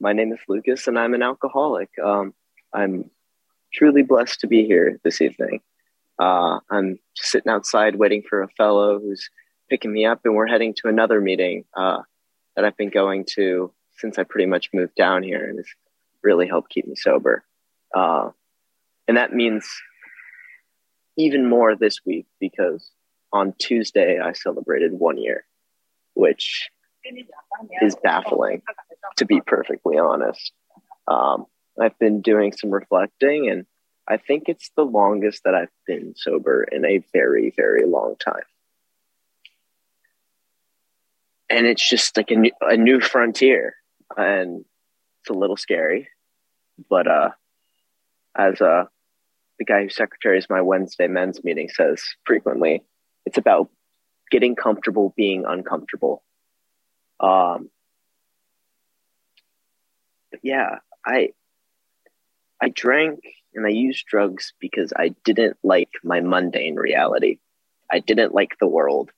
my name is Lucas, and I'm an alcoholic. Um, I'm truly blessed to be here this evening. Uh, I'm sitting outside waiting for a fellow who's picking me up, and we're heading to another meeting uh, that I've been going to since I pretty much moved down here, and it's really helped keep me sober. Uh, and that means even more this week because on Tuesday I celebrated one year, which is baffling, to be perfectly honest. Um, I've been doing some reflecting, and I think it's the longest that I've been sober in a very, very long time. And it's just like a new, a new frontier, and it's a little scary. But uh, as uh, the guy who secretaries my Wednesday men's meeting says frequently, it's about getting comfortable being uncomfortable. Um, but yeah, I I drank and I used drugs because I didn't like my mundane reality. I didn't like the world.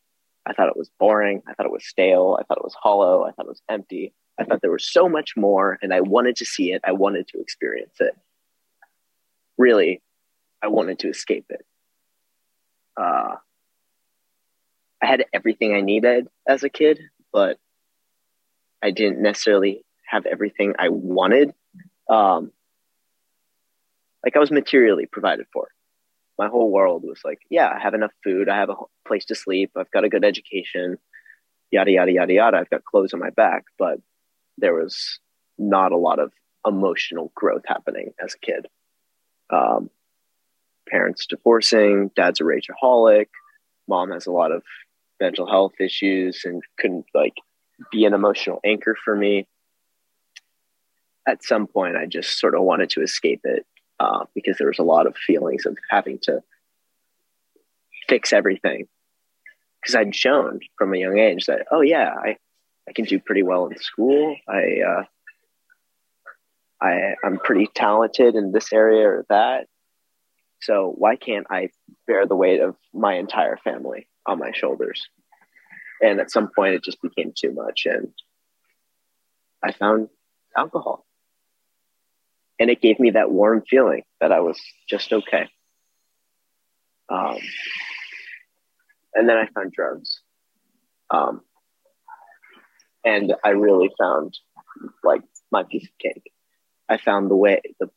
I thought it was boring. I thought it was stale. I thought it was hollow. I thought it was empty. I thought there was so much more and I wanted to see it. I wanted to experience it. Really, I wanted to escape it. Uh, I had everything I needed as a kid, but I didn't necessarily have everything I wanted. Um, like I was materially provided for. My whole world was like, yeah, I have enough food, I have a place to sleep, I've got a good education, yada yada yada yada. I've got clothes on my back, but there was not a lot of emotional growth happening as a kid. Um, parents divorcing, dad's a rageaholic, mom has a lot of mental health issues and couldn't like be an emotional anchor for me. At some point, I just sort of wanted to escape it uh, because there was a lot of feelings of having to fix everything. Because I'd shown from a young age that, oh yeah, I, I can do pretty well in school. I, uh, I, I'm pretty talented in this area or that. So why can't I bear the weight of my entire family on my shoulders? And at some point, it just became too much, and I found alcohol, and it gave me that warm feeling that I was just okay. Um, and then I found drugs, um, and I really found like my piece of cake. I found the way the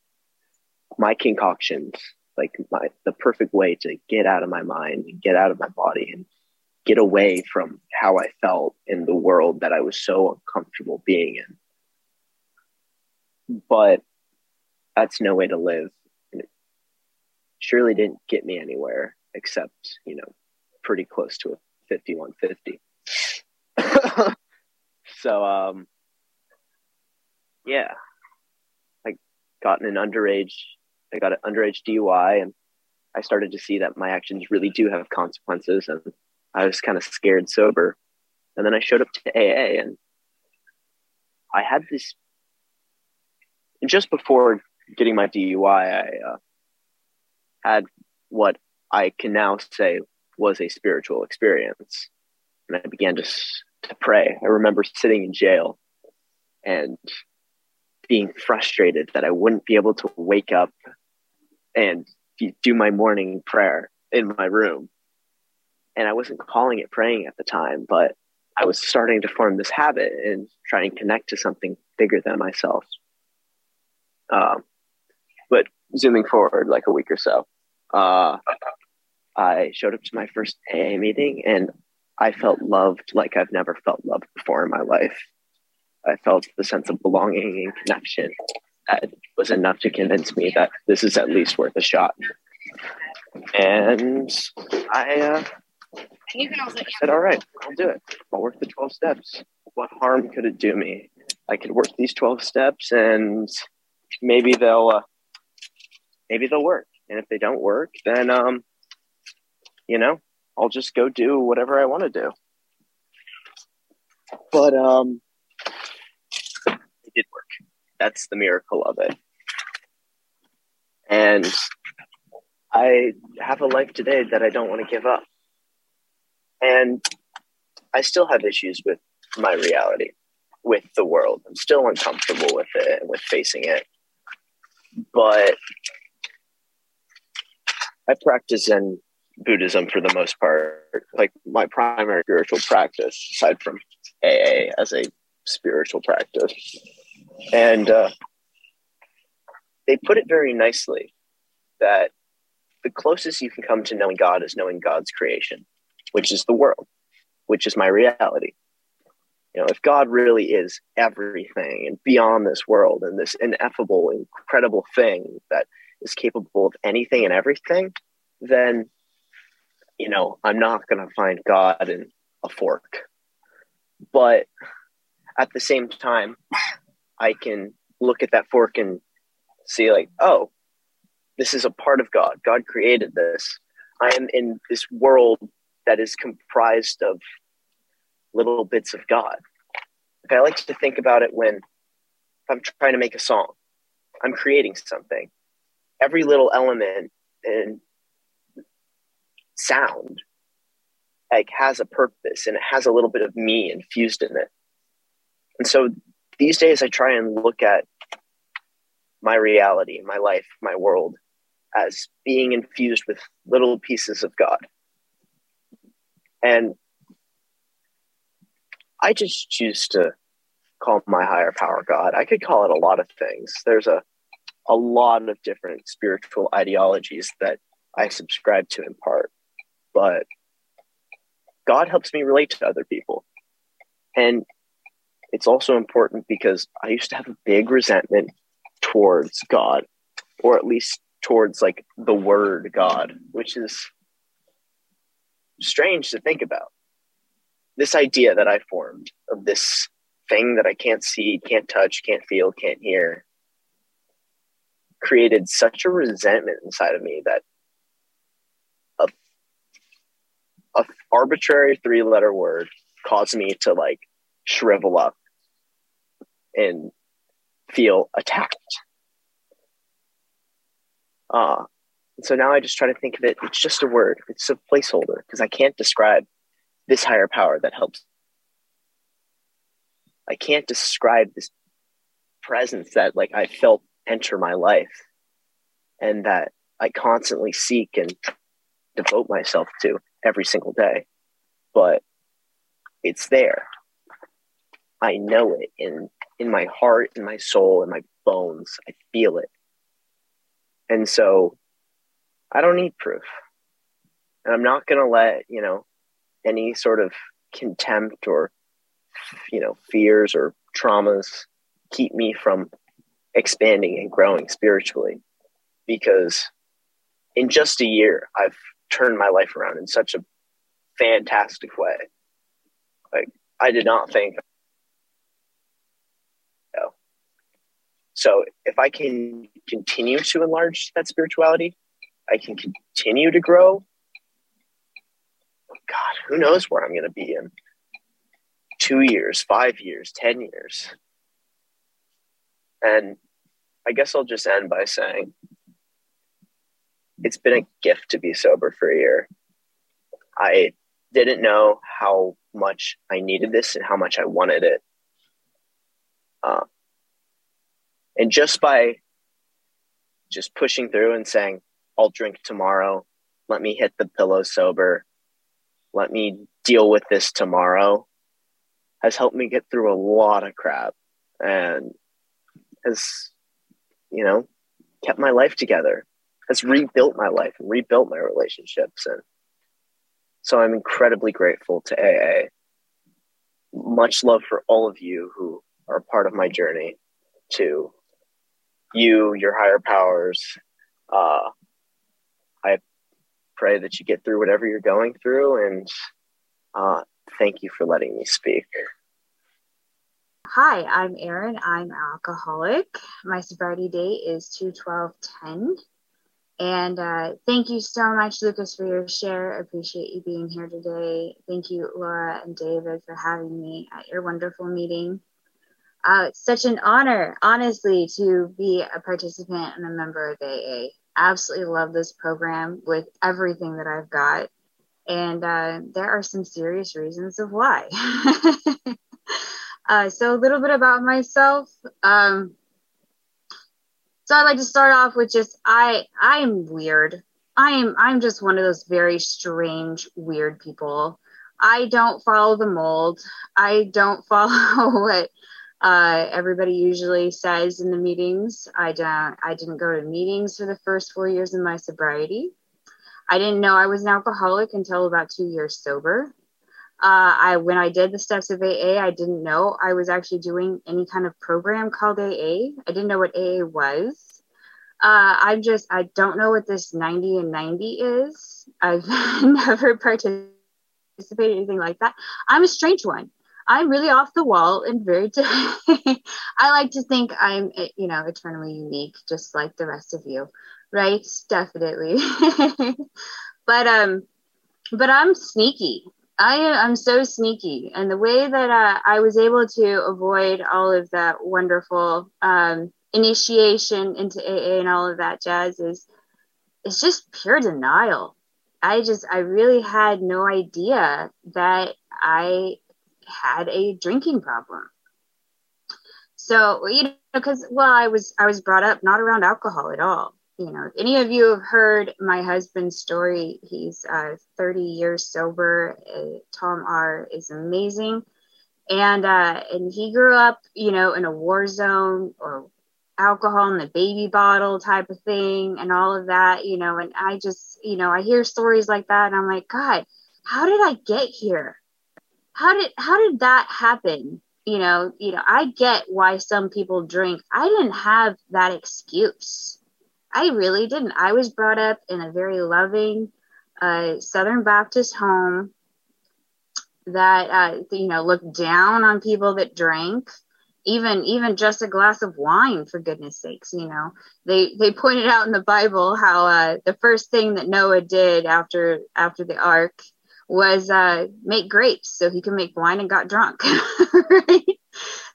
my concoctions like my the perfect way to get out of my mind and get out of my body and get away from how I felt in the world that I was so uncomfortable being in. But that's no way to live. And it surely didn't get me anywhere except, you know, pretty close to a 5150. so, um, yeah, I got an underage I got an underage DUI and I started to see that my actions really do have consequences and I was kind of scared sober. And then I showed up to AA and I had this and just before getting my DUI, I uh, had what I can now say was a spiritual experience. And I began to, to pray. I remember sitting in jail and being frustrated that I wouldn't be able to wake up and do my morning prayer in my room. And I wasn't calling it praying at the time, but I was starting to form this habit and try and connect to something bigger than myself. Um, but zooming forward like a week or so, uh, I showed up to my first AA meeting and I felt loved like I've never felt loved before in my life. I felt the sense of belonging and connection that was enough to convince me that this is at least worth a shot. And I, uh, I said, all right, I'll do it. I'll work the 12 steps. What harm could it do me? I could work these 12 steps and maybe they'll, uh, maybe they'll work. And if they don't work, then, um, you know, I'll just go do whatever I want to do. But, um, it did work. That's the miracle of it. And I have a life today that I don't want to give up. And I still have issues with my reality. with the world. I'm still uncomfortable with it and with facing it. But I practice in Buddhism for the most part. Like my primary spiritual practice, aside from AA as a spiritual practice. And uh, they put it very nicely that the closest you can come to knowing God is knowing God's creation, which is the world, which is my reality. You know, if God really is everything and beyond this world and this ineffable, incredible thing that is capable of anything and everything, then, you know, I'm not going to find God in a fork. But at the same time, I can look at that fork and see, like, oh, this is a part of God. God created this. I am in this world that is comprised of little bits of God. I like to think about it when I'm trying to make a song, I'm creating something. Every little element and sound like has a purpose and it has a little bit of me infused in it. And so these days I try and look at my reality, my life, my world as being infused with little pieces of God. And I just choose to call my higher power God. I could call it a lot of things. There's a a lot of different spiritual ideologies that I subscribe to in part, but God helps me relate to other people. And it's also important because I used to have a big resentment towards God, or at least towards like the word God, which is strange to think about. This idea that I formed of this thing that I can't see, can't touch, can't feel, can't hear created such a resentment inside of me that a, a arbitrary three letter word caused me to like shrivel up and feel attacked. Uh, so now I just try to think of it, it's just a word, it's a placeholder because I can't describe this higher power that helps. I can't describe this presence that like I felt enter my life and that I constantly seek and devote myself to every single day. But it's there. I know it in in my heart, in my soul, in my bones. I feel it. And so I don't need proof. And I'm not going to let, you know, any sort of contempt or, you know, fears or traumas keep me from expanding and growing spiritually because in just a year, I've turned my life around in such a fantastic way. Like, I did not think So if I can continue to enlarge that spirituality, I can continue to grow. God, who knows where I'm going to be in two years, five years, 10 years. And I guess I'll just end by saying it's been a gift to be sober for a year. I didn't know how much I needed this and how much I wanted it. Uh, and just by just pushing through and saying, I'll drink tomorrow, let me hit the pillow sober, let me deal with this tomorrow, has helped me get through a lot of crap and has, you know, kept my life together, has rebuilt my life and rebuilt my relationships. And so I'm incredibly grateful to AA. Much love for all of you who are part of my journey to you, your higher powers. Uh, I pray that you get through whatever you're going through, and uh, thank you for letting me speak. Hi, I'm Erin. I'm alcoholic. My sobriety date is 21210. And uh, thank you so much, Lucas, for your share. I appreciate you being here today. Thank you, Laura and David, for having me at your wonderful meeting. Uh, it's such an honor, honestly, to be a participant and a member of AA. Absolutely love this program with everything that I've got. And uh, there are some serious reasons of why. Uh, so a little bit about myself. Um, so I'd like to start off with just I I'm weird. I am I'm just one of those very strange, weird people. I don't follow the mold. I don't follow what uh, everybody usually says in the meetings. I don't. I didn't go to meetings for the first four years of my sobriety. I didn't know I was an alcoholic until about two years sober. Uh, I when I did the steps of AA, I didn't know I was actually doing any kind of program called AA. I didn't know what AA was. Uh, I just I don't know what this 90 and 90 is. I've never participated in anything like that. I'm a strange one. I'm really off the wall and very. T- I like to think I'm, you know, eternally unique, just like the rest of you, right? Definitely. but um, but I'm sneaky. I am so sneaky, and the way that uh, I was able to avoid all of that wonderful um, initiation into AA and all of that jazz is it's just pure denial. I just I really had no idea that I had a drinking problem. So you know, because well, I was I was brought up not around alcohol at all you know, if any of you have heard my husband's story, he's uh, 30 years sober. Uh, Tom R is amazing. And, uh, and he grew up, you know, in a war zone or alcohol in the baby bottle type of thing and all of that, you know, and I just, you know, I hear stories like that and I'm like, God, how did I get here? How did, how did that happen? You know, you know, I get why some people drink. I didn't have that excuse I really didn't. I was brought up in a very loving uh, Southern Baptist home that uh, you know looked down on people that drank even even just a glass of wine for goodness sakes you know. They they pointed out in the bible how uh, the first thing that noah did after after the ark was uh, make grapes so he could make wine and got drunk. Right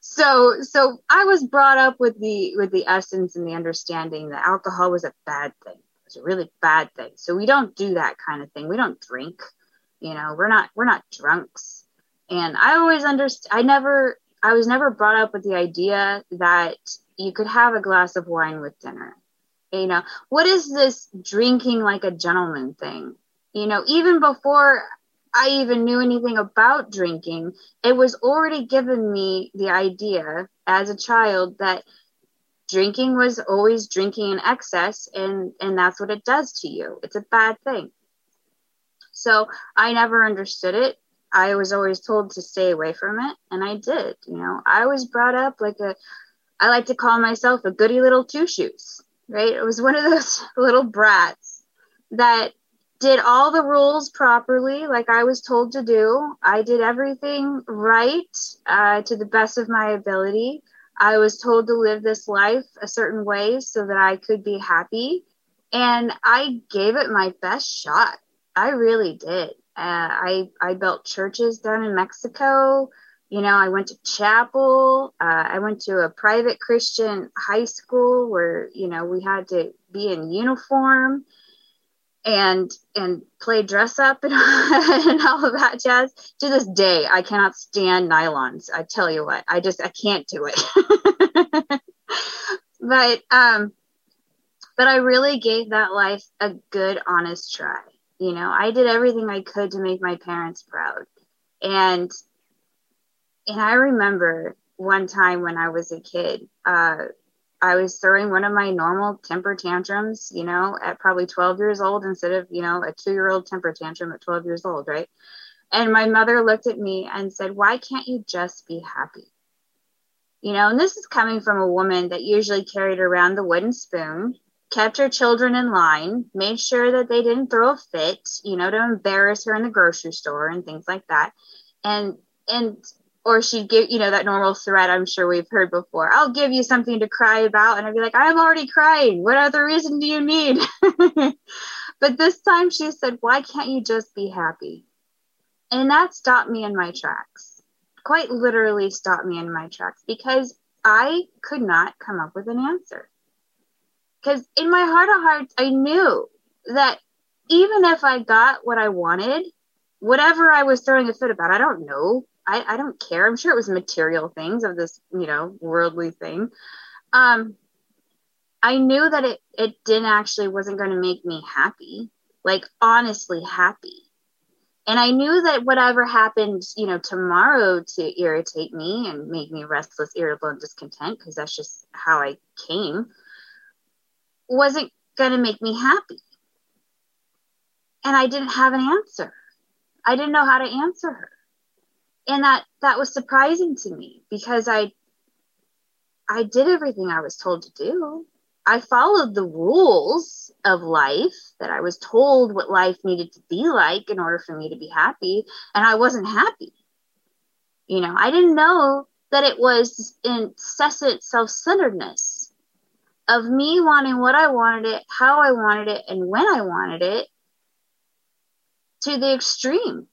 so so I was brought up with the with the essence and the understanding that alcohol was a bad thing. It was a really bad thing. So we don't do that kind of thing. We don't drink. You know, we're not we're not drunks. And I always understand. I never I was never brought up with the idea that you could have a glass of wine with dinner. You know, what is this drinking like a gentleman thing? You know, even before I even knew anything about drinking, it was already given me the idea as a child that drinking was always drinking in excess and and that's what it does to you. It's a bad thing. So I never understood it. I was always told to stay away from it and I did, you know. I was brought up like a I like to call myself a goody little two shoes, right? It was one of those little brats that did all the rules properly, like I was told to do. I did everything right uh, to the best of my ability. I was told to live this life a certain way so that I could be happy. And I gave it my best shot. I really did. Uh, I, I built churches down in Mexico. You know, I went to chapel. Uh, I went to a private Christian high school where, you know, we had to be in uniform and and play dress up and, and all of that jazz. To this day, I cannot stand nylons. I tell you what, I just I can't do it. but um, but I really gave that life a good, honest try. You know, I did everything I could to make my parents proud, and and I remember one time when I was a kid. Uh, I was throwing one of my normal temper tantrums, you know, at probably 12 years old instead of, you know, a two year old temper tantrum at 12 years old, right? And my mother looked at me and said, Why can't you just be happy? You know, and this is coming from a woman that usually carried around the wooden spoon, kept her children in line, made sure that they didn't throw a fit, you know, to embarrass her in the grocery store and things like that. And and or she'd give you know that normal threat i'm sure we've heard before. I'll give you something to cry about and i'd be like i'm already crying. What other reason do you need? But this time she said why can't you just be happy? And that stopped me in my tracks. Quite literally stopped me in my tracks because i could not come up with an answer. Because in my heart of hearts i knew that even if i got what i wanted whatever i was throwing a fit about i don't know I, I don't care. I'm sure it was material things of this, you know, worldly thing. Um, I knew that it, it didn't actually wasn't going to make me happy, like honestly happy. And I knew that whatever happened, you know, tomorrow to irritate me and make me restless, irritable, and discontent, because that's just how I came, wasn't going to make me happy. And I didn't have an answer. I didn't know how to answer her. And that that was surprising to me because I I did everything I was told to do. I followed the rules of life that I was told what life needed to be like in order for me to be happy, and I wasn't happy. You know, I didn't know that it was incessant self centeredness of me wanting what I wanted it, how I wanted it, and when I wanted it to the extreme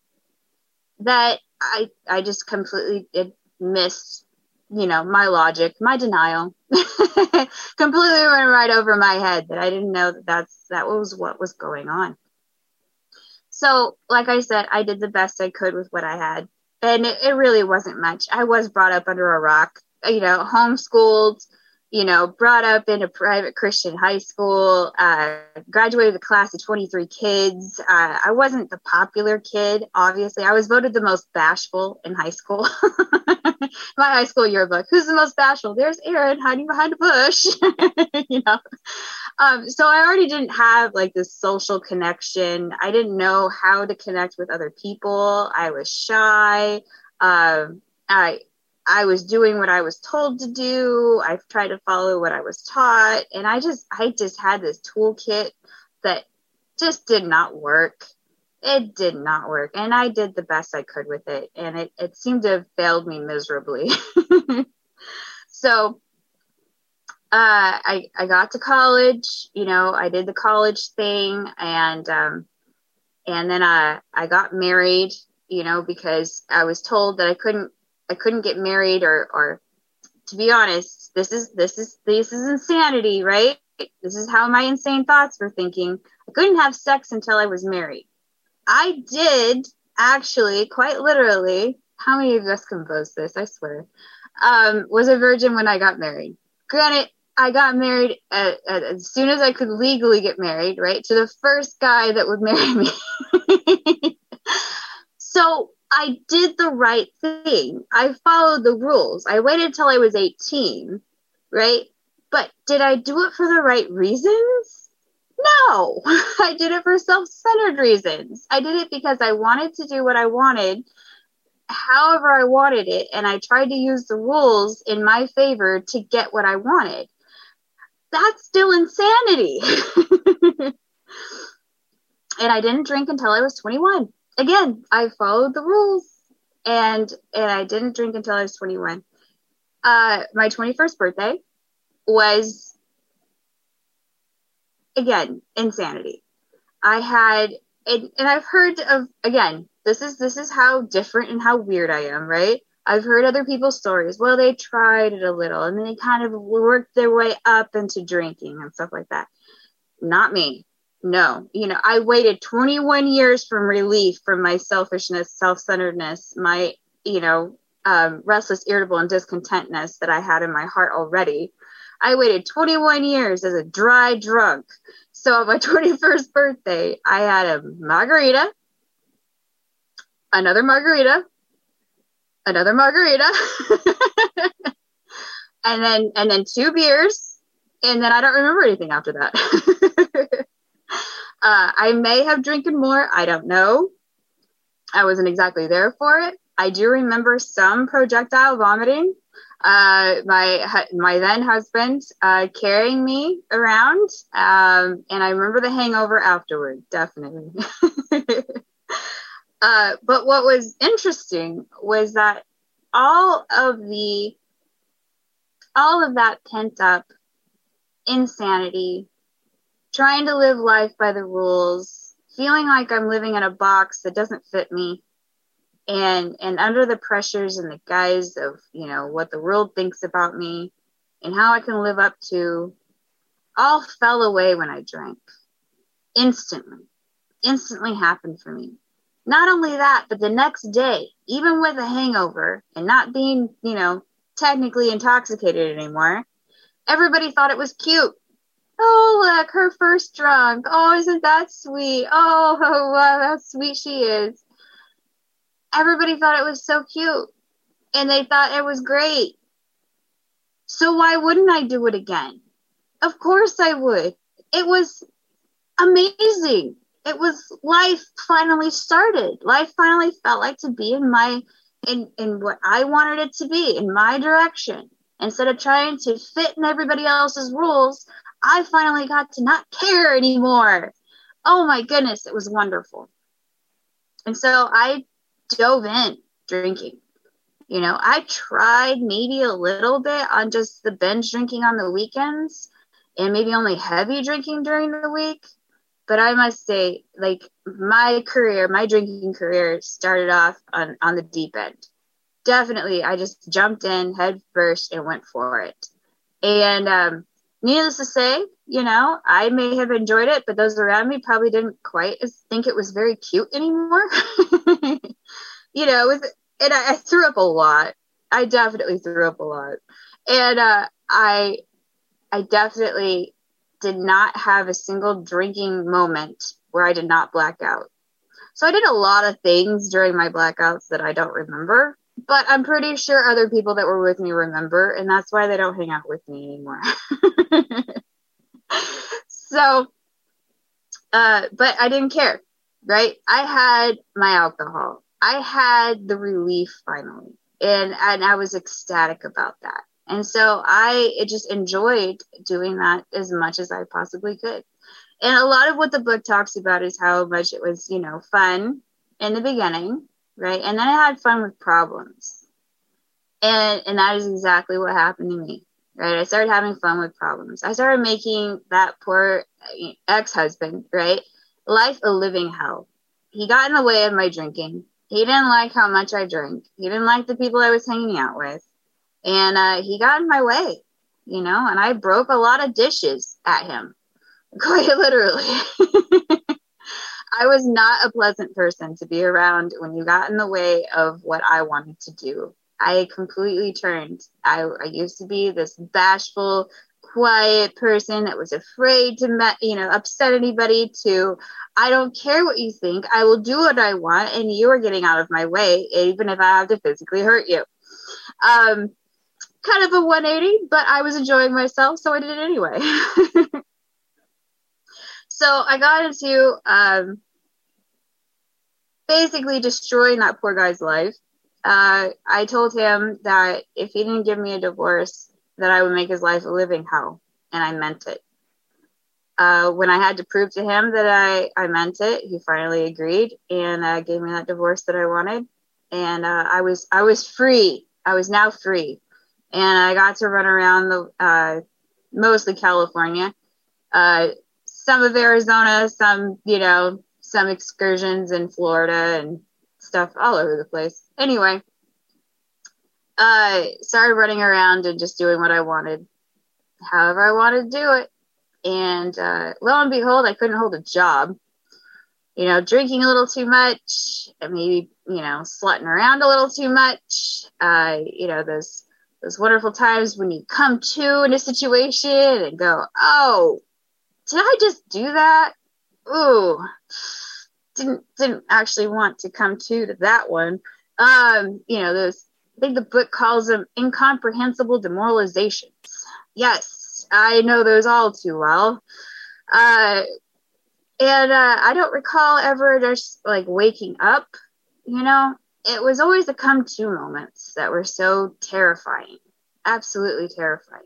that I, I just completely missed you know, my logic, my denial completely went right over my head that I didn't know that that's that was what was going on. So, like I said, I did the best I could with what I had. And it, it really wasn't much. I was brought up under a rock, you know, homeschooled, you know, brought up in a private Christian high school, uh, graduated a class of 23 kids. Uh, I wasn't the popular kid, obviously. I was voted the most bashful in high school. My high school yearbook. Who's the most bashful? There's Erin hiding behind a bush. you know, um, so I already didn't have like this social connection. I didn't know how to connect with other people. I was shy. Um, I I was doing what I was told to do. I tried to follow what I was taught. And I just, I just had this toolkit that just did not work. It did not work. And I did the best I could with it. And it, it seemed to have failed me miserably. so, uh, I, I got to college, you know, I did the college thing and, um, and then, I, I got married, you know, because I was told that I couldn't I couldn't get married or or to be honest, this is this is this is insanity, right? This is how my insane thoughts were thinking. I couldn't have sex until I was married. I did actually, quite literally. How many of us boast this? I swear. Um, was a virgin when I got married. Granted, I got married at, at, as soon as I could legally get married, right? To the first guy that would marry me. so I did the right thing. I followed the rules. I waited till I was 18, right? But did I do it for the right reasons? No, I did it for self centered reasons. I did it because I wanted to do what I wanted, however I wanted it, and I tried to use the rules in my favor to get what I wanted. That's still insanity. and I didn't drink until I was 21 again, I followed the rules and and I didn't drink until I was 21. Uh, my 21st birthday was again insanity. I had and, and I've heard of again, this is this is how different and how weird I am, right? I've heard other people's stories. Well, they tried it a little and then they kind of worked their way up into drinking and stuff like that. Not me no you know i waited 21 years from relief from my selfishness self-centeredness my you know um, restless irritable and discontentness that i had in my heart already. I waited 21 years as a dry drunk. So on my 21st birthday i had a margarita another margarita another margarita and then and then two beers and then i don't remember anything after that Uh, I may have drinking more. I don't know. I wasn't exactly there for it. I do remember some projectile vomiting. Uh, my my then husband uh, carrying me around, um, and I remember the hangover afterward. Definitely. uh, but what was interesting was that all of the all of that pent up insanity trying to live life by the rules, feeling like I'm living in a box that doesn't fit me, and and under the pressures and the guise of you know what the world thinks about me and how I can live up to, all fell away when I drank. Instantly, instantly happened for me. Not only that, but the next day, even with a hangover and not being, you know, technically intoxicated anymore, everybody thought it was cute. Oh, look, her first drunk. Oh, isn't that sweet? Oh, how sweet she is. Everybody thought it was so cute and they thought it was great. So why wouldn't I do it again? Of course I would. It was amazing. It was life finally started. Life finally felt like to be in my in in what I wanted it to be, in my direction. Instead of trying to fit in everybody else's rules, I finally got to not care anymore. Oh my goodness, it was wonderful. And so I dove in drinking. You know, I tried maybe a little bit on just the binge drinking on the weekends and maybe only heavy drinking during the week. But I must say, like my career, my drinking career started off on, on the deep end. Definitely, I just jumped in head first and went for it. And um, needless to say, you know, I may have enjoyed it, but those around me probably didn't quite think it was very cute anymore. you know, was, and I, I, threw up a lot. I definitely threw up a lot. And uh, I I definitely did not have a single drinking moment where I did not black out. So I did a lot of things during my blackouts that I don't remember, but I'm pretty sure other people that were with me remember, and that's why they don't hang out with me anymore. so, uh, but I didn't care, right? I had my alcohol. I had the relief finally, and and I was ecstatic about that. And so I just enjoyed doing that as much as I possibly could. And a lot of what the book talks about is how much it was, you know, fun in the beginning, right? And then I had fun with problems. And and that is exactly what happened to me. Right? I started having fun with problems. I started making that poor ex-husband, right? Life a living hell. He got in the way of my drinking. He didn't like how much I drank. He didn't like the people I was hanging out with and uh, he got in my way, you know, and I broke a lot of dishes at him, quite literally. I was not a pleasant person to be around when you got in the way of what I wanted to do. I completely turned. I, I used to be this bashful, quiet person that was afraid to, met, you know, upset anybody. To I don't care what you think. I will do what I want, and you are getting out of my way, even if I have to physically hurt you. Um, kind of a 180, but I was enjoying myself, so I did it anyway. so I got into um, basically destroying that poor guy's life. Uh, I told him that if he didn't give me a divorce, that I would make his life a living hell, and I meant it. Uh, when I had to prove to him that I, I meant it, he finally agreed and uh, gave me that divorce that I wanted, and uh, I was I was free. I was now free and I got to run around the uh, mostly California, uh, some of Arizona, some you know some excursions in Florida and stuff all over the place. Anyway, I uh, started running around and just doing what I wanted, however I wanted to do it, and uh, lo and behold, I couldn't hold a job. You know, drinking a little too much, maybe you know, slutting around a little too much. Uh, you know, those those wonderful times when you come to in a situation and go, oh, did I just do that? Ooh, didn't didn't actually want to come to to that one. Um, you know, those I think the book calls them incomprehensible demoralizations. Yes, I know those all too well. Uh, and uh, I don't recall ever just like waking up, you know, it was always the come to moments that were so terrifying, absolutely terrifying.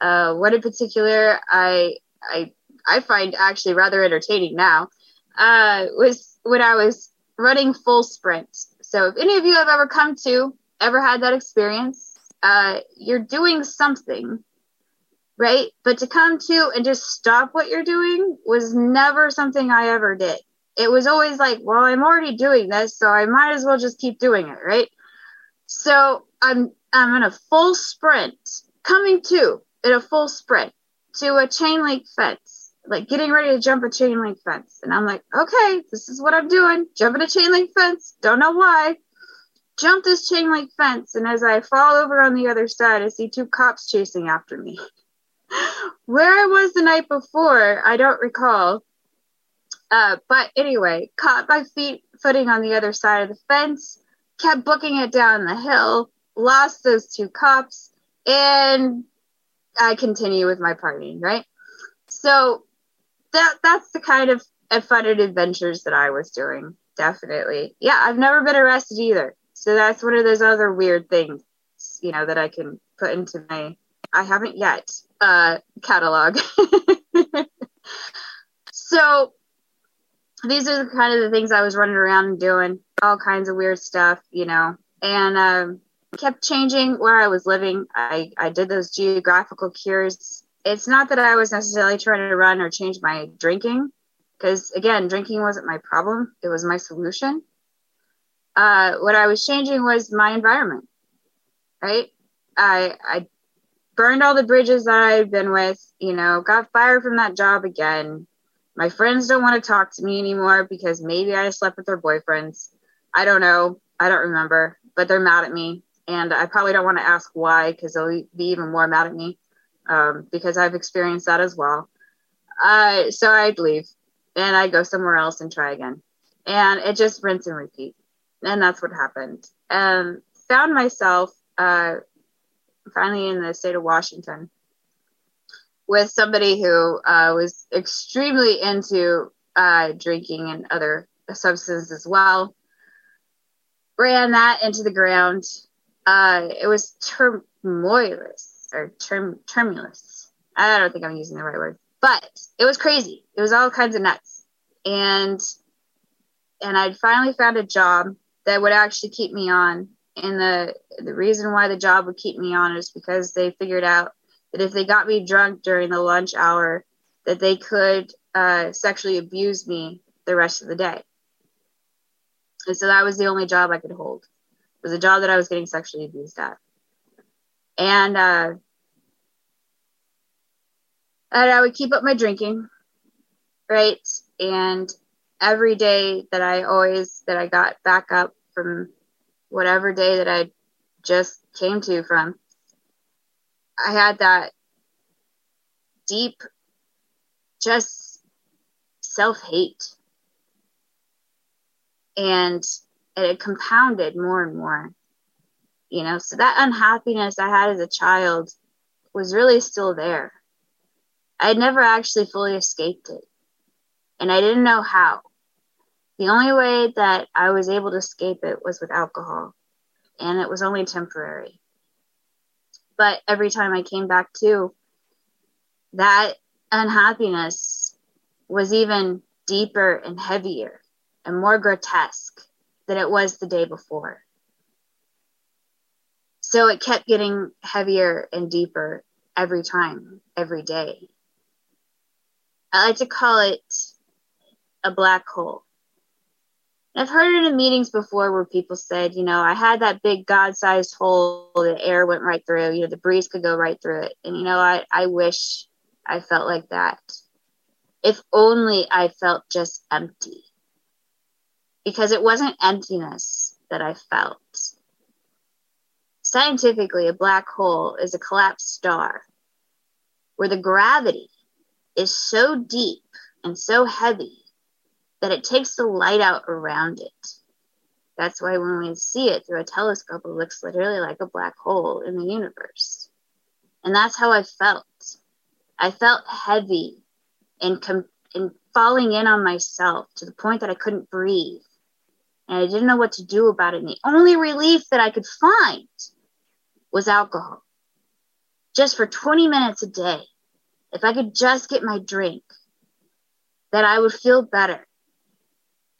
Uh, one in particular, I I I find actually rather entertaining now, uh, was when I was running full sprint. So if any of you have ever come to, ever had that experience, uh, you're doing something, right? But to come to and just stop what you're doing was never something I ever did it was always like, well, I'm already doing this, so I might as well just keep doing it, right? So I'm I'm in a full sprint, coming to in a full sprint to a chain link fence, like getting ready to jump a chain link fence. And I'm like, okay, this is what I'm doing. Jumping a chain link fence. Don't know why. Jump this chain link fence. And as I fall over on the other side, I see two cops chasing after me. Where I was the night before, I don't recall. Uh, but anyway, caught my feet footing on the other side of the fence, kept booking it down the hill, lost those two cops, and I continue with my partying, right? So that that's the kind of fun and adventures that I was doing. Definitely. Yeah, I've never been arrested either. So that's one of those other weird things, you know, that I can put into my I haven't yet uh catalog. so these are the kind of the things I was running around and doing, all kinds of weird stuff, you know. And um kept changing where I was living. I, I did those geographical cures it's not that I was necessarily trying to run or change my drinking, because again, drinking wasn't my problem, it was my solution. Uh, what I was changing was my environment, right? I, I burned all the bridges that I had been with, you know, got fired from that job again. My friends don't want to talk to me anymore because maybe I slept with their boyfriends. I don't know. I don't remember, but they're mad at me. And I probably don't want to ask why because they'll be even more mad at me um, because I've experienced that as well. Uh, so I'd leave and I'd go somewhere else and try again. And it just rinse and repeat. And that's what happened. And found myself uh, finally in the state of Washington with somebody who uh, was extremely into uh, drinking and other substances as well. Ran that into the ground. Uh, it was turmoilous or term tremulous. I don't think I'm using the right word, but it was crazy. It was all kinds of nuts, and and I'd finally found a job that would actually keep me on. And the the reason why the job would keep me on is because they figured out that if they got me drunk during the lunch hour, that they could uh, sexually abuse me the rest of the day. And so that was the only job I could hold. It was a job that I was getting sexually abused at. And uh, and I would keep up my drinking, right? And every day that I always that I got back up from whatever day that I just came to from, I had that deep, just self hate, and it compounded more and more. You know, so that unhappiness I had as a child was really still there I had never actually fully escaped it, and I didn't know how. The only way that I was able to escape it was with alcohol, and it was only temporary. But every time I came back to, that unhappiness was even deeper and heavier and more grotesque than it was the day before. So it kept getting heavier and deeper every time, every day. I like to call it a black hole. I've heard it in meetings before where people said, you know, I had that big God sized hole, the air went right through, you know, the breeze could go right through it. And, you know, I, I wish I felt like that. If only I felt just empty. Because it wasn't emptiness that I felt. Scientifically, a black hole is a collapsed star where the gravity is so deep and so heavy that it takes the light out around it. That's why when we see it through a telescope, it looks literally like a black hole in the universe. And that's how I felt. I felt heavy and, com- and falling in on myself to the point that I couldn't breathe. And I didn't know what to do about it. And the only relief that I could find was alcohol. Just for 20 minutes a day if I could just get my drink, that I would feel better.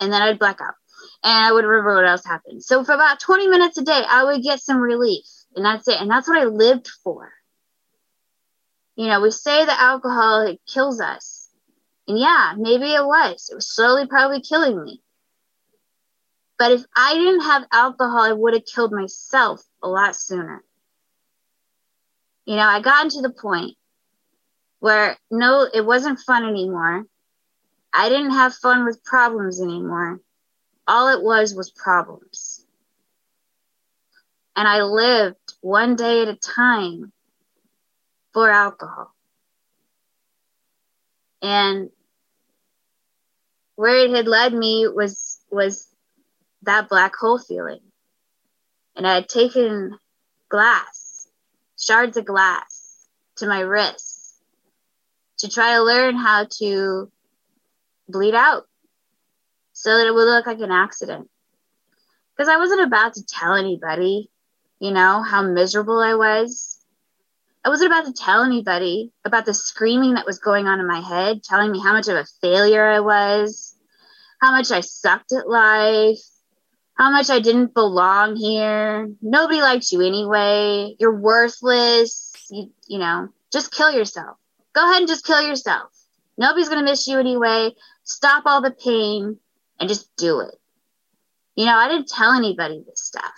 And then I'd black out. And I would remember what else happened. So for about 20 minutes a day, I would get some relief. And that's it. And that's what I lived for. You know, we say that alcohol it kills us. And yeah, maybe it was. It was slowly probably killing me. But if I didn't have alcohol, I would have killed myself a lot sooner. You know, I got to the point where no, it wasn't fun anymore. I didn't have fun with problems anymore. All it was was problems. And I lived one day at a time for alcohol. And where it had led me was was that black hole feeling. And I had taken glass, shards of glass, to my wrists to try to learn how to bleed out so that it would look like an accident. Because I wasn't about to tell anybody, you know, how miserable I was. I wasn't about to tell anybody about the screaming that was going on in my head, telling me how much of a failure I was, how much I sucked at life, how much I didn't belong here. Nobody likes you anyway. You're worthless. You, you know, just kill yourself. Go ahead and just kill yourself. Nobody's going to miss you anyway. Stop all the pain and just do it. You know, I didn't tell anybody this stuff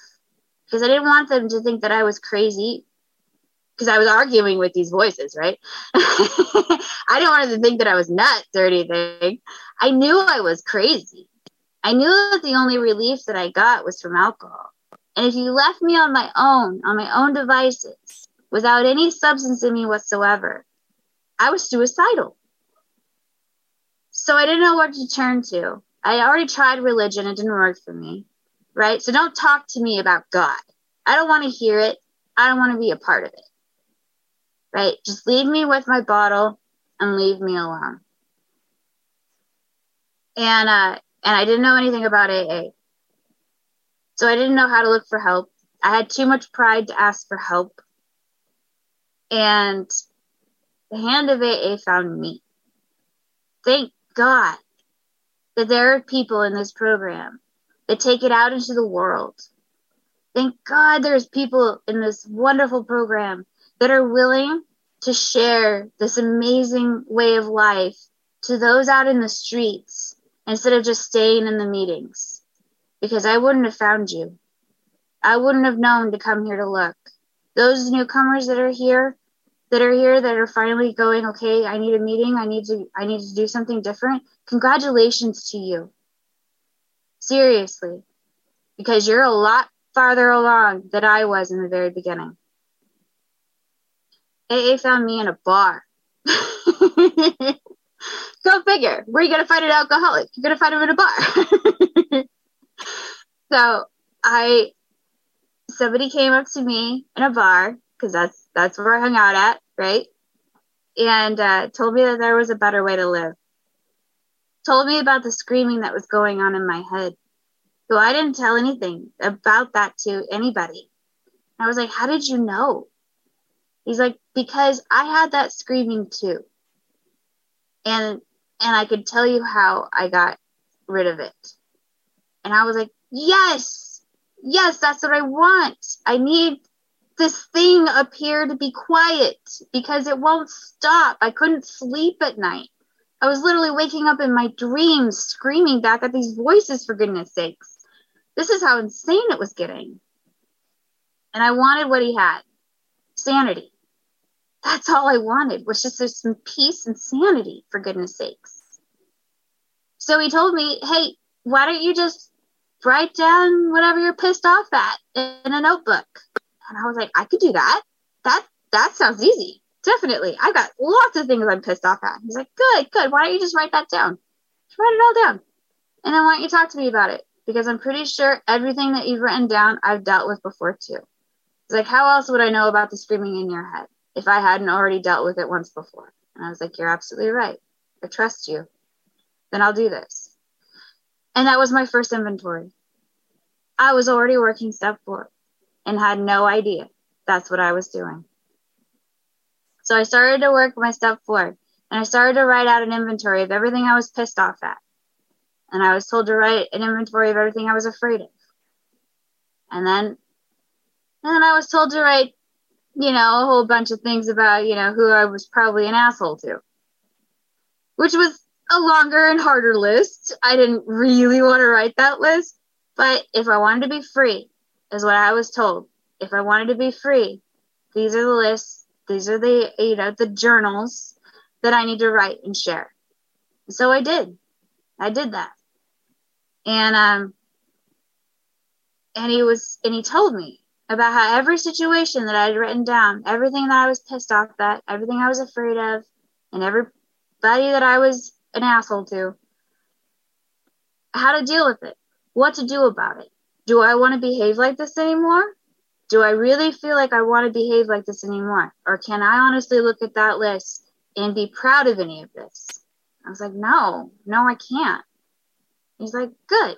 because I didn't want them to think that I was crazy because I was arguing with these voices, right? I didn't want them to think that I was nuts or anything. I knew I was crazy. I knew that the only relief that I got was from alcohol. And if you left me on my own, on my own devices, without any substance in me whatsoever, I was suicidal. So I didn't know what to turn to. I already tried religion, it didn't work for me, right? So don't talk to me about God. I don't want to hear it. I don't want to be a part of it, right? Just leave me with my bottle and leave me alone. And uh, and I didn't know anything about AA, so I didn't know how to look for help. I had too much pride to ask for help, and the hand of AA found me. Thank God that there are people in this program that take it out into the world. Thank God there's people in this wonderful program that are willing to share this amazing way of life to those out in the streets instead of just staying in the meetings. Because I wouldn't have found you. I wouldn't have known to come here to look. Those newcomers that are here, that are here that are finally going okay i need a meeting i need to i need to do something different congratulations to you seriously because you're a lot farther along than i was in the very beginning aa found me in a bar go figure where are you going to find an alcoholic you're going to find him in a bar so i somebody came up to me in a bar because that's that's where I hung out at, right? And uh, told me that there was a better way to live. Told me about the screaming that was going on in my head. So I didn't tell anything about that to anybody. I was like, How did you know? He's like, Because I had that screaming too. And and I could tell you how I got rid of it. And I was like, Yes, yes, that's what I want. I need this thing appeared to be quiet because it won't stop. I couldn't sleep at night. I was literally waking up in my dreams, screaming back at these voices, for goodness sakes. This is how insane it was getting. And I wanted what he had sanity. That's all I wanted, was just some peace and sanity, for goodness sakes. So he told me, hey, why don't you just write down whatever you're pissed off at in a notebook? And I was like, I could do that. That that sounds easy. Definitely. I've got lots of things I'm pissed off at. He's like, good, good. Why don't you just write that down? Just write it all down. And then why don't you talk to me about it? Because I'm pretty sure everything that you've written down I've dealt with before too. It's like, how else would I know about the screaming in your head if I hadn't already dealt with it once before? And I was like, you're absolutely right. I trust you. Then I'll do this. And that was my first inventory. I was already working step four and had no idea that's what I was doing. So I started to work my step four and I started to write out an inventory of everything I was pissed off at. And I was told to write an inventory of everything I was afraid of. And then, and then I was told to write, you know, a whole bunch of things about, you know, who I was probably an asshole to, which was a longer and harder list. I didn't really want to write that list, but if I wanted to be free, is what I was told. If I wanted to be free, these are the lists, these are the you know the journals that I need to write and share. So I did. I did that. And um and he was and he told me about how every situation that I had written down, everything that I was pissed off at, everything I was afraid of, and everybody that I was an asshole to, how to deal with it, what to do about it. Do I want to behave like this anymore? Do I really feel like I want to behave like this anymore? Or can I honestly look at that list and be proud of any of this? I was like, no, no, I can't. He's like, good.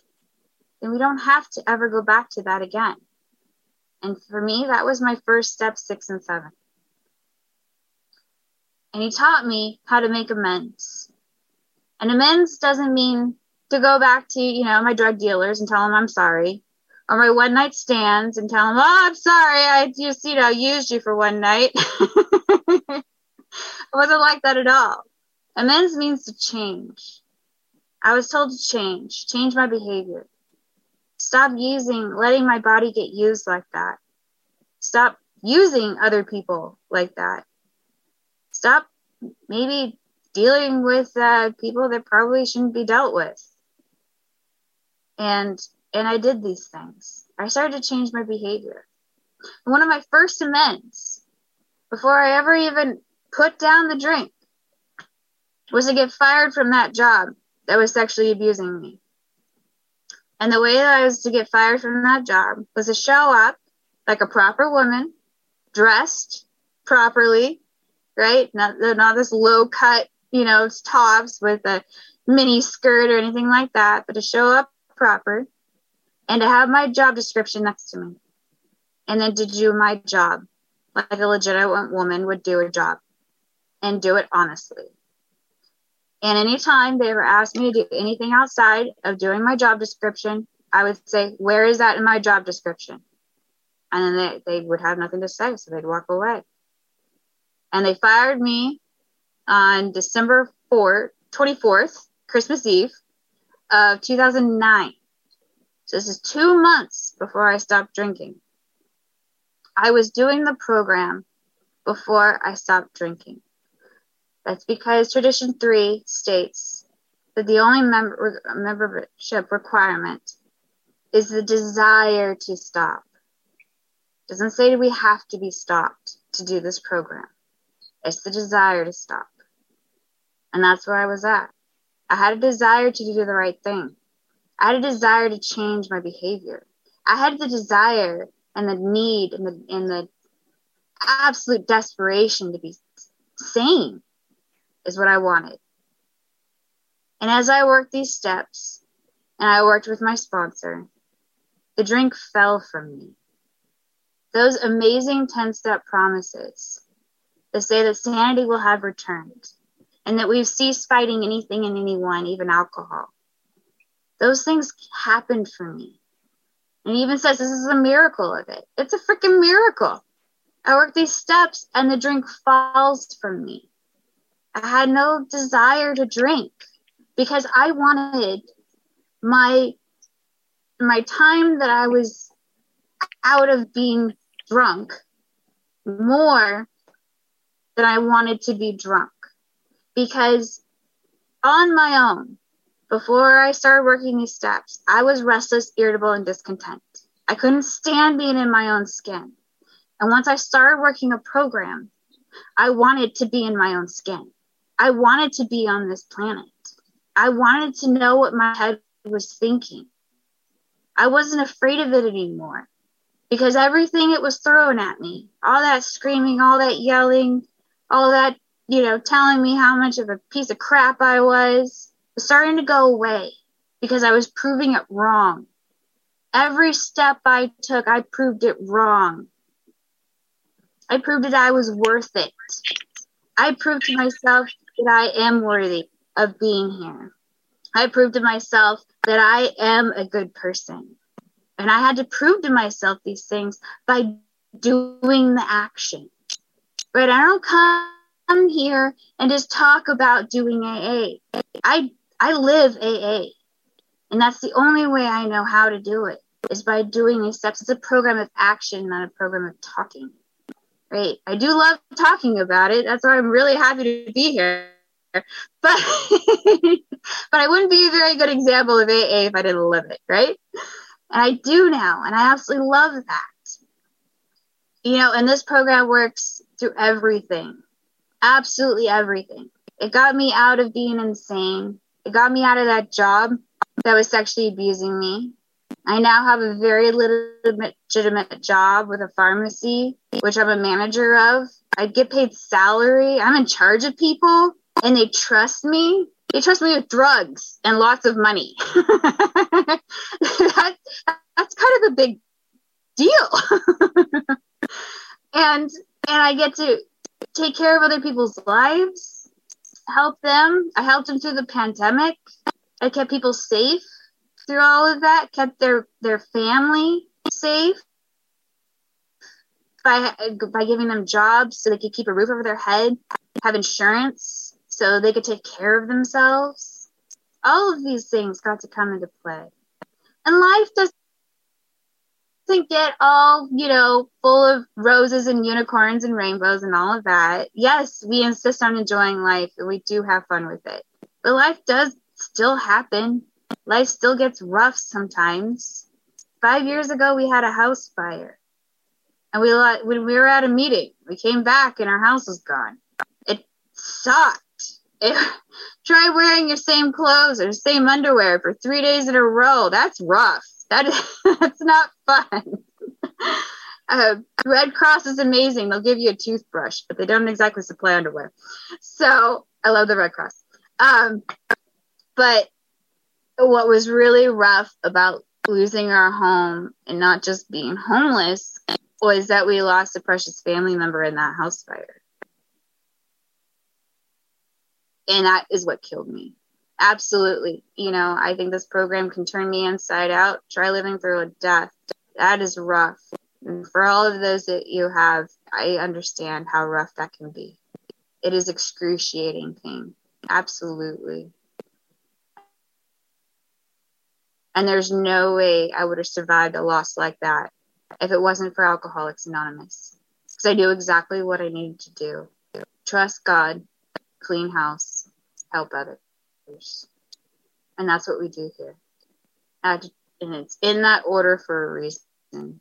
Then we don't have to ever go back to that again. And for me, that was my first step, six and seven. And he taught me how to make amends. And amends doesn't mean to go back to, you know, my drug dealers and tell them I'm sorry. Or my one night stands and tell them, oh, I'm sorry, I just, you know, used you for one night. it wasn't like that at all. Amends means to change. I was told to change, change my behavior. Stop using, letting my body get used like that. Stop using other people like that. Stop maybe dealing with uh, people that probably shouldn't be dealt with. And and I did these things. I started to change my behavior. One of my first amends, before I ever even put down the drink, was to get fired from that job that was sexually abusing me. And the way that I was to get fired from that job was to show up like a proper woman, dressed properly, right? Not, not this low cut, you know, tops with a mini skirt or anything like that, but to show up proper and to have my job description next to me. And then to do my job like a legitimate woman would do a job and do it honestly. And anytime they ever asked me to do anything outside of doing my job description, I would say, Where is that in my job description? And then they, they would have nothing to say, so they'd walk away. And they fired me on December 4th, 24th, Christmas Eve of 2009. So this is two months before I stopped drinking. I was doing the program before I stopped drinking. That's because Tradition 3 states that the only member, membership requirement is the desire to stop. It doesn't say we have to be stopped to do this program. It's the desire to stop. And that's where I was at. I had a desire to do the right thing. I had a desire to change my behavior. I had the desire and the need and the, and the absolute desperation to be sane is what I wanted. And as I worked these steps and I worked with my sponsor, the drink fell from me. Those amazing 10 step promises that say that sanity will have returned and that we've ceased fighting anything and anyone, even alcohol. Those things happened for me. And he even says this is a miracle of it. It's a freaking miracle. I work these steps and the drink falls from me. I had no desire to drink because I wanted my my time that I was out of being drunk more than I wanted to be drunk. Because on my own before I started working these steps I was restless irritable and discontent. I couldn't stand being in my own skin. And once I started working a program I wanted to be in my own skin I wanted to be on this planet. I wanted to know what my head was thinking. I wasn't afraid of it anymore because everything it was throwing at me, all that screaming, all that yelling, all that, you know, telling me how much of a piece of crap I was, was starting to go away because I was proving it wrong. Every step I took, I proved it wrong. I proved that I was worth it. I proved to myself that I am worthy of being here. I proved to myself that I am a good person. And I had to prove to myself these things by doing the action. But I don't come here and just talk about doing AA. I I live AA. And that's the only way I know how to do it is by doing these steps. It's a program of action, not a program of talking. Right? I do love talking about it. That's why I'm really happy to be here. But but I wouldn't be a very good example of AA if I didn't live it, right? And I do now, and I absolutely love that. You know, and this program works through everything. Absolutely everything. It got me out of being insane. It got me out of that job that was sexually abusing me. I now have a very legitimate job with a pharmacy, which I'm a manager of. I get paid salary. I'm in charge of people and they trust me. They trust me with drugs and lots of money. that, that's kind of a big deal. and and I get to take care of other people's lives, help them. I helped them through the pandemic. I kept people safe through all of that, kept their their family safe by by giving them jobs so they could keep a roof over their head, have insurance so they could take care of themselves. All of these things got to come into play. And life doesn't get all, you know, full of roses and unicorns and rainbows and all of that. Yes, we insist on enjoying life and we do have fun with it. But life does still happen life still gets rough sometimes. Five years ago, we had a house fire. And we when we were at a meeting, we came back and our house was gone. It sucked. It, try wearing your same clothes or same underwear for three days in a row. That's rough. That is that's not fun. Uh, Red Cross is amazing. They'll give you a toothbrush, but they don't exactly supply underwear. So I love the Red Cross. Um, but what was really rough about losing our home and not just being homeless was that we lost a precious family member in that house fire. And that is what killed me. Absolutely. You know, I think this program can turn me inside out. Try living through a death. That is rough. And for all of those that you have, I understand how rough that can be. It is excruciating pain. Absolutely. And there's no way I would have survived a loss like that if it wasn't for Alcoholics Anonymous. Because I knew exactly what I needed to do trust God, clean house, help others. And that's what we do here. and it's in that order for a reason.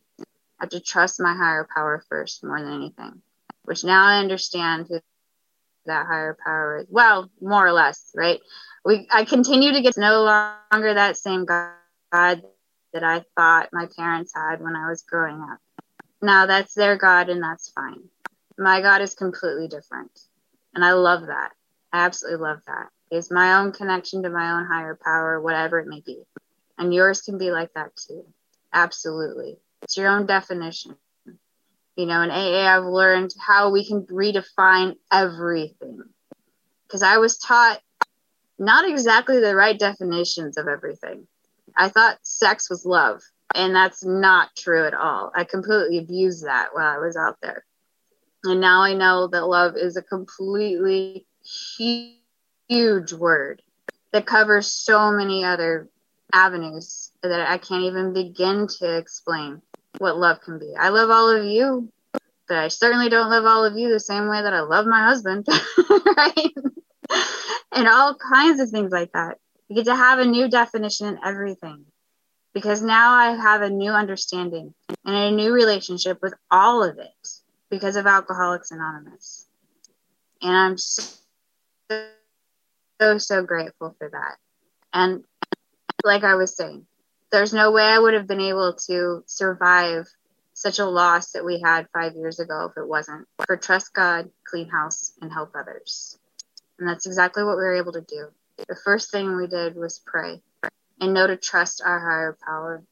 I have to trust my higher power first more than anything, which now I understand who that higher power is. Well, more or less, right? We I continue to get no longer that same God God that I thought my parents had when I was growing up. Now that's their God and that's fine. My God is completely different. And I love that. I absolutely love that. It's my own connection to my own higher power, whatever it may be. And yours can be like that too. Absolutely. It's your own definition. You know, in AA, I've learned how we can redefine everything. Because I was taught not exactly the right definitions of everything. I thought sex was love, and that's not true at all. I completely abused that while I was out there. And now I know that love is a completely huge word that covers so many other avenues that I can't even begin to explain what love can be. I love all of you, but I certainly don't love all of you the same way that I love my husband, right? and all kinds of things like that. You get to have a new definition in everything because now I have a new understanding and a new relationship with all of it because of Alcoholics Anonymous. And I'm so, so, so grateful for that. And like I was saying, there's no way I would have been able to survive such a loss that we had five years ago if it wasn't for Trust God, Clean House, and Help Others. And that's exactly what we were able to do the first thing we did was pray and know to trust our higher power.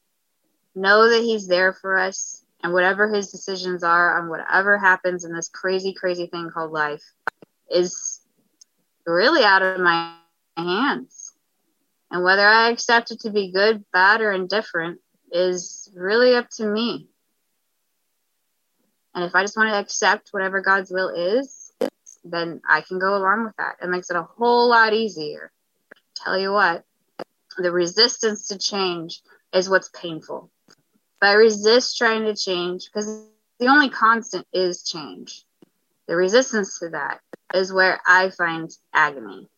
Know that He's there for us, and whatever His decisions are on whatever happens in this crazy, crazy thing called life is really out of my hands. And whether I accept it to be good, bad, or indifferent is really up to me. And if I just want to accept whatever God's will is, then I can go along with that. It makes it a whole lot easier tell you what, the resistance to change is what's painful. If I resist trying to change, because the only constant is change. The resistance to that is where I find agony.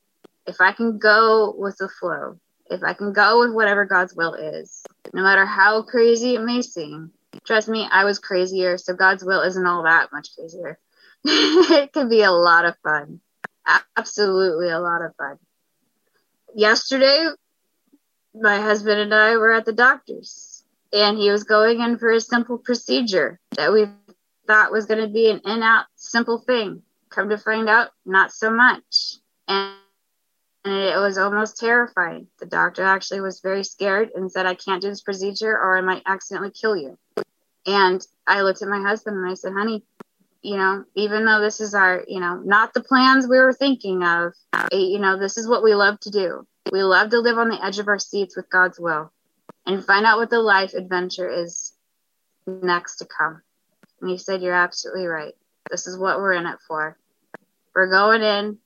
If I can go with the flow, if I can go with whatever God's will is, no matter how crazy it may seem, trust me, I was crazier, so God's will isn't all that much crazier. it can be a lot of fun. Absolutely a lot of fun. Yesterday, my husband and I were at the doctor's, and he was going in for a simple procedure that we thought was going to be an in out simple thing. Come to find out, not so much. And, and it was almost terrifying. The doctor actually was very scared and said, I can't do this procedure or I might accidentally kill you. And I looked at my husband and I said, honey, you know, even though this is our, you know, not the plans we were thinking of, you know, this is what we love to do. We love to live on the edge of our seats with God's will and find out what the life adventure is next to come. And he said, You're absolutely right. This is what we're in it for. We're going in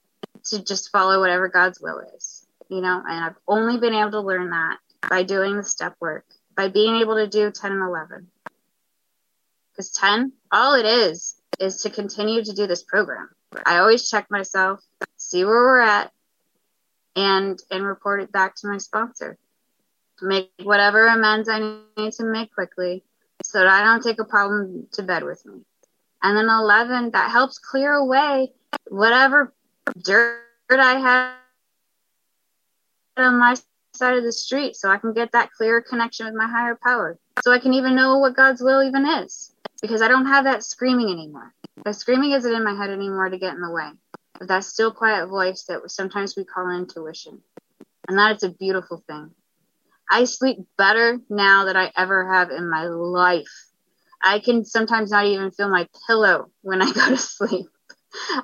to just follow whatever God's will is, you know, and I've only been able to learn that by doing the step work, by being able to do 10 and 11. Because 10, all it is, is to continue to do this program. I always check myself, see where we're at, and and report it back to my sponsor. Make whatever amends I need to make quickly so that I don't take a problem to bed with me. And then 11, that helps clear away whatever dirt I have on my side of the street so I can get that clear connection with my higher power. So I can even know what God's will even is. Because I don't have that screaming anymore. The screaming isn't in my head anymore to get in the way of that still quiet voice that sometimes we call intuition. And that is a beautiful thing. I sleep better now than I ever have in my life. I can sometimes not even feel my pillow when I go to sleep.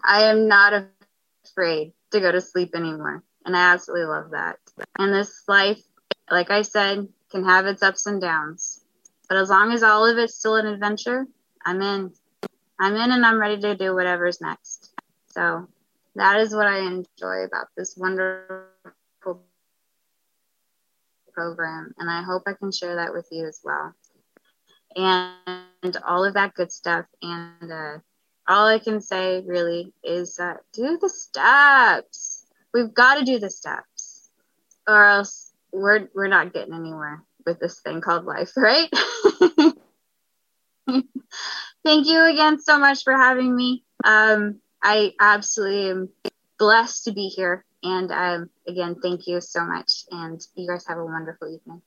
I am not afraid to go to sleep anymore. And I absolutely love that. And this life, like I said, can have its ups and downs. But as long as all of it's still an adventure, I'm in. I'm in and I'm ready to do whatever's next. So that is what I enjoy about this wonderful program. And I hope I can share that with you as well. And all of that good stuff. And uh, all I can say really is uh, do the steps. We've got to do the steps, or else we're we're not getting anywhere with this thing called life, right? Thank you again so much for having me. Um, I absolutely am blessed to be here. And um, again, thank you so much. And you guys have a wonderful evening.